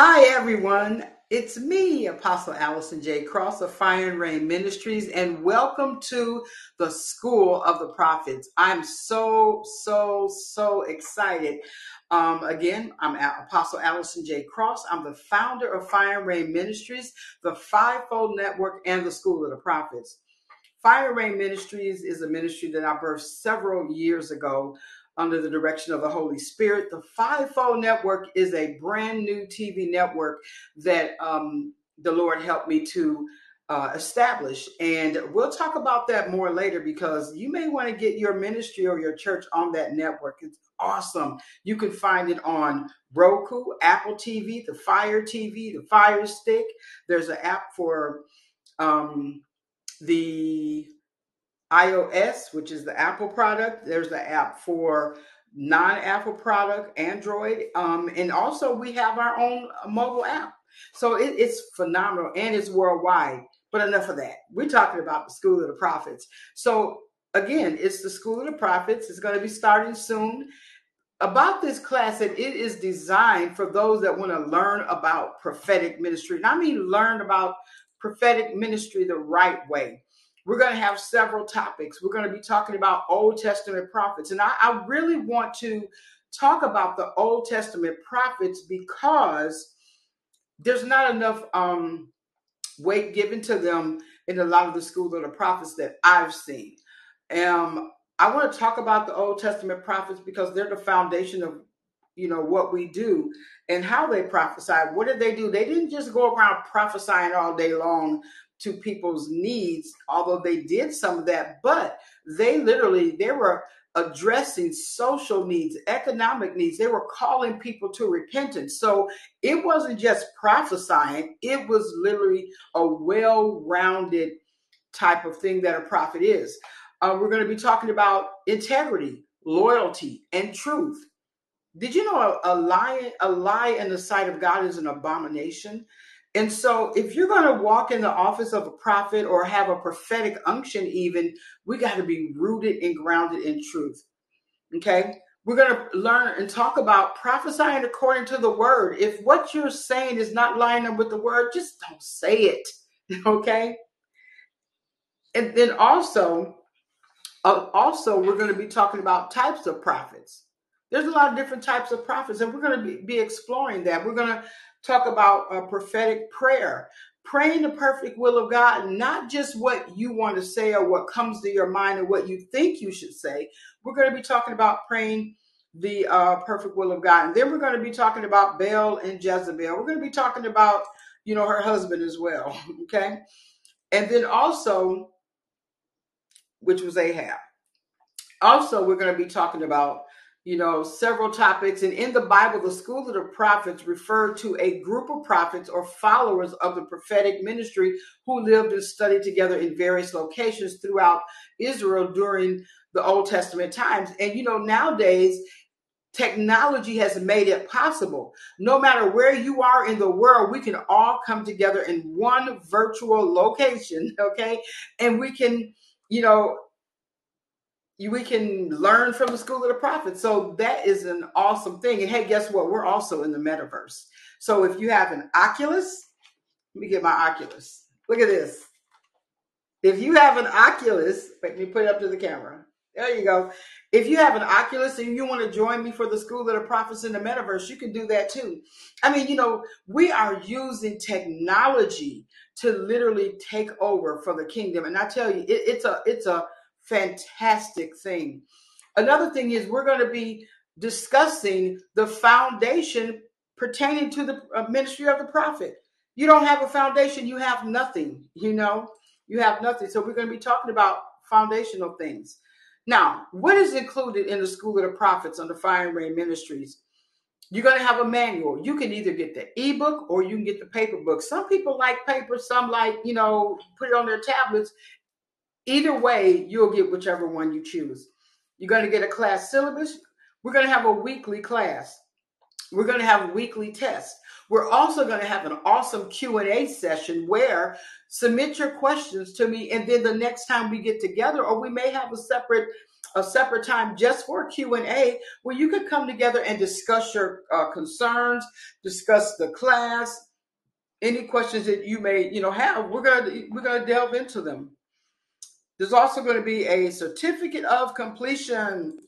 Hi, everyone. It's me, Apostle Allison J. Cross of Fire and Rain Ministries, and welcome to the School of the Prophets. I'm so, so, so excited. Um, again, I'm Apostle Allison J. Cross. I'm the founder of Fire and Rain Ministries, the Fivefold Network, and the School of the Prophets. Fire and Rain Ministries is a ministry that I birthed several years ago under the direction of the Holy Spirit. The Fivefold Network is a brand new TV network that um, the Lord helped me to uh, establish. And we'll talk about that more later because you may want to get your ministry or your church on that network. It's awesome. You can find it on Roku, Apple TV, the Fire TV, the Fire Stick. There's an app for um, the iOS, which is the Apple product. There's the app for non-Apple product, Android, um, and also we have our own mobile app. So it, it's phenomenal and it's worldwide. But enough of that. We're talking about the School of the Prophets. So again, it's the School of the Prophets. It's going to be starting soon. About this class, that it is designed for those that want to learn about prophetic ministry. And I mean, learn about prophetic ministry the right way we're going to have several topics. We're going to be talking about Old Testament prophets. And I, I really want to talk about the Old Testament prophets because there's not enough um, weight given to them in a lot of the schools of the prophets that I've seen. Um, I want to talk about the Old Testament prophets because they're the foundation of you know what we do and how they prophesied. What did they do? They didn't just go around prophesying all day long to people's needs, although they did some of that, but they literally they were addressing social needs, economic needs. They were calling people to repentance. So it wasn't just prophesying, it was literally a well-rounded type of thing that a prophet is. Uh, we're going to be talking about integrity, loyalty, and truth. Did you know a, a lie a lie in the sight of God is an abomination? And so, if you're going to walk in the office of a prophet or have a prophetic unction, even, we got to be rooted and grounded in truth. Okay. We're going to learn and talk about prophesying according to the word. If what you're saying is not lining up with the word, just don't say it. Okay. And then also, uh, also, we're going to be talking about types of prophets. There's a lot of different types of prophets, and we're going to be, be exploring that. We're going to talk about a prophetic prayer, praying the perfect will of God, not just what you want to say or what comes to your mind or what you think you should say. We're going to be talking about praying the uh, perfect will of God. And then we're going to be talking about Baal and Jezebel. We're going to be talking about, you know, her husband as well. Okay. And then also, which was Ahab. Also, we're going to be talking about you know, several topics. And in the Bible, the school of the prophets referred to a group of prophets or followers of the prophetic ministry who lived and studied together in various locations throughout Israel during the Old Testament times. And, you know, nowadays, technology has made it possible. No matter where you are in the world, we can all come together in one virtual location, okay? And we can, you know, we can learn from the school of the prophets. So that is an awesome thing. And hey, guess what? We're also in the metaverse. So if you have an Oculus, let me get my Oculus. Look at this. If you have an Oculus, let me put it up to the camera. There you go. If you have an Oculus and you want to join me for the School of the Prophets in the Metaverse, you can do that too. I mean, you know, we are using technology to literally take over for the kingdom. And I tell you, it, it's a it's a fantastic thing. Another thing is we're going to be discussing the foundation pertaining to the uh, ministry of the prophet. You don't have a foundation, you have nothing, you know, you have nothing. So we're going to be talking about foundational things. Now, what is included in the School of the Prophets under Fire and Rain Ministries? You're going to have a manual. You can either get the ebook or you can get the paper book. Some people like paper, some like, you know, put it on their tablets. Either way, you'll get whichever one you choose. You're going to get a class syllabus. We're going to have a weekly class. We're going to have weekly tests. We're also going to have an awesome Q&A session where submit your questions to me and then the next time we get together or we may have a separate a separate time just for q&a where you could come together and discuss your uh, concerns discuss the class any questions that you may you know have we're gonna we're gonna delve into them there's also going to be a certificate of completion.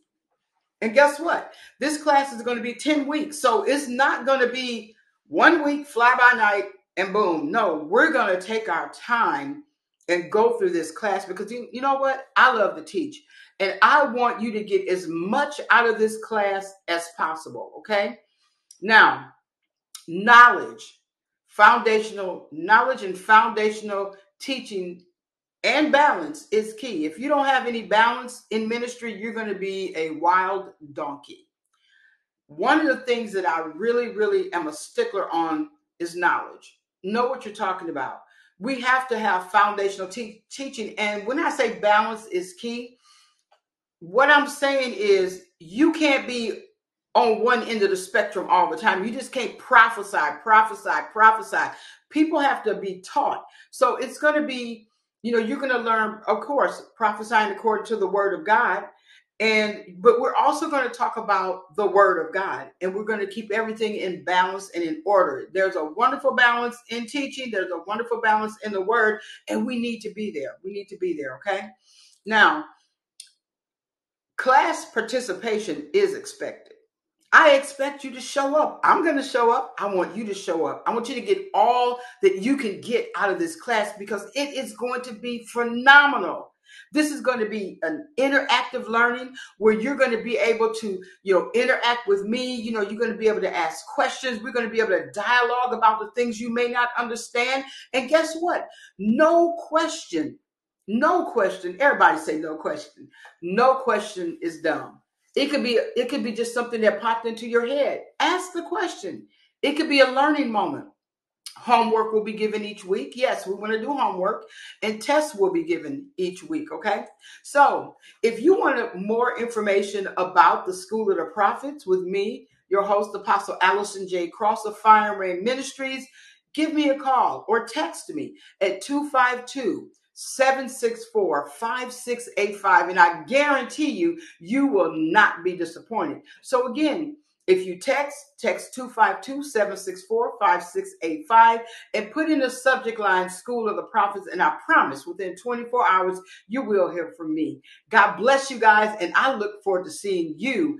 And guess what? This class is going to be 10 weeks. So it's not going to be one week fly by night and boom. No we're going to take our time and go through this class because you, you know what? I love to teach. And i want you to get as much out of this class as possible okay? Now knowledge. Foundational knowledge and foundational teaching and balance is key. If you don't have any balance in ministry, you're going to be a wild donkey. One of the things that I really, really am a stickler on is knowledge. Know what you're talking about. We have to have foundational te- teaching. And when I say balance is key, what I'm saying is you can't be on one end of the spectrum all the time. You just can't prophesy, prophesy, prophesy. People have to be taught. So it's going to be, you know, you're going to learn, of course, prophesying according to the word of God. And but we're also going to talk about the word of God and we're going to keep everything in balance and in order. There's a wonderful balance in teaching, there's a wonderful balance in the word, and we need to be there. We need to be there, okay? Now, class participation is expected I expect you to show up. I'm going to show up. I want you to show up. I want you to get all that you can get out of this class because it is going to be phenomenal. This is going to be an interactive learning where you're going to be able to, you know, interact with me. You know, you're going to be able to ask questions. We're going to be able to dialogue about the things you may not understand. And guess what? No question, no question. Everybody say no question. No question is dumb. It could be it could be just something that popped into your head. Ask the question. It could be a learning moment. Homework will be given each week. Yes, we want to do homework, and tests will be given each week. Okay. So, if you want more information about the School of the Prophets with me, your host, Apostle Allison J. Cross of Fire and Rain Ministries, give me a call or text me at 252 764 5685. And I guarantee you, you will not be disappointed. So, again, if you text, text 252 764 5685 and put in the subject line School of the Prophets. And I promise within 24 hours, you will hear from me. God bless you guys. And I look forward to seeing you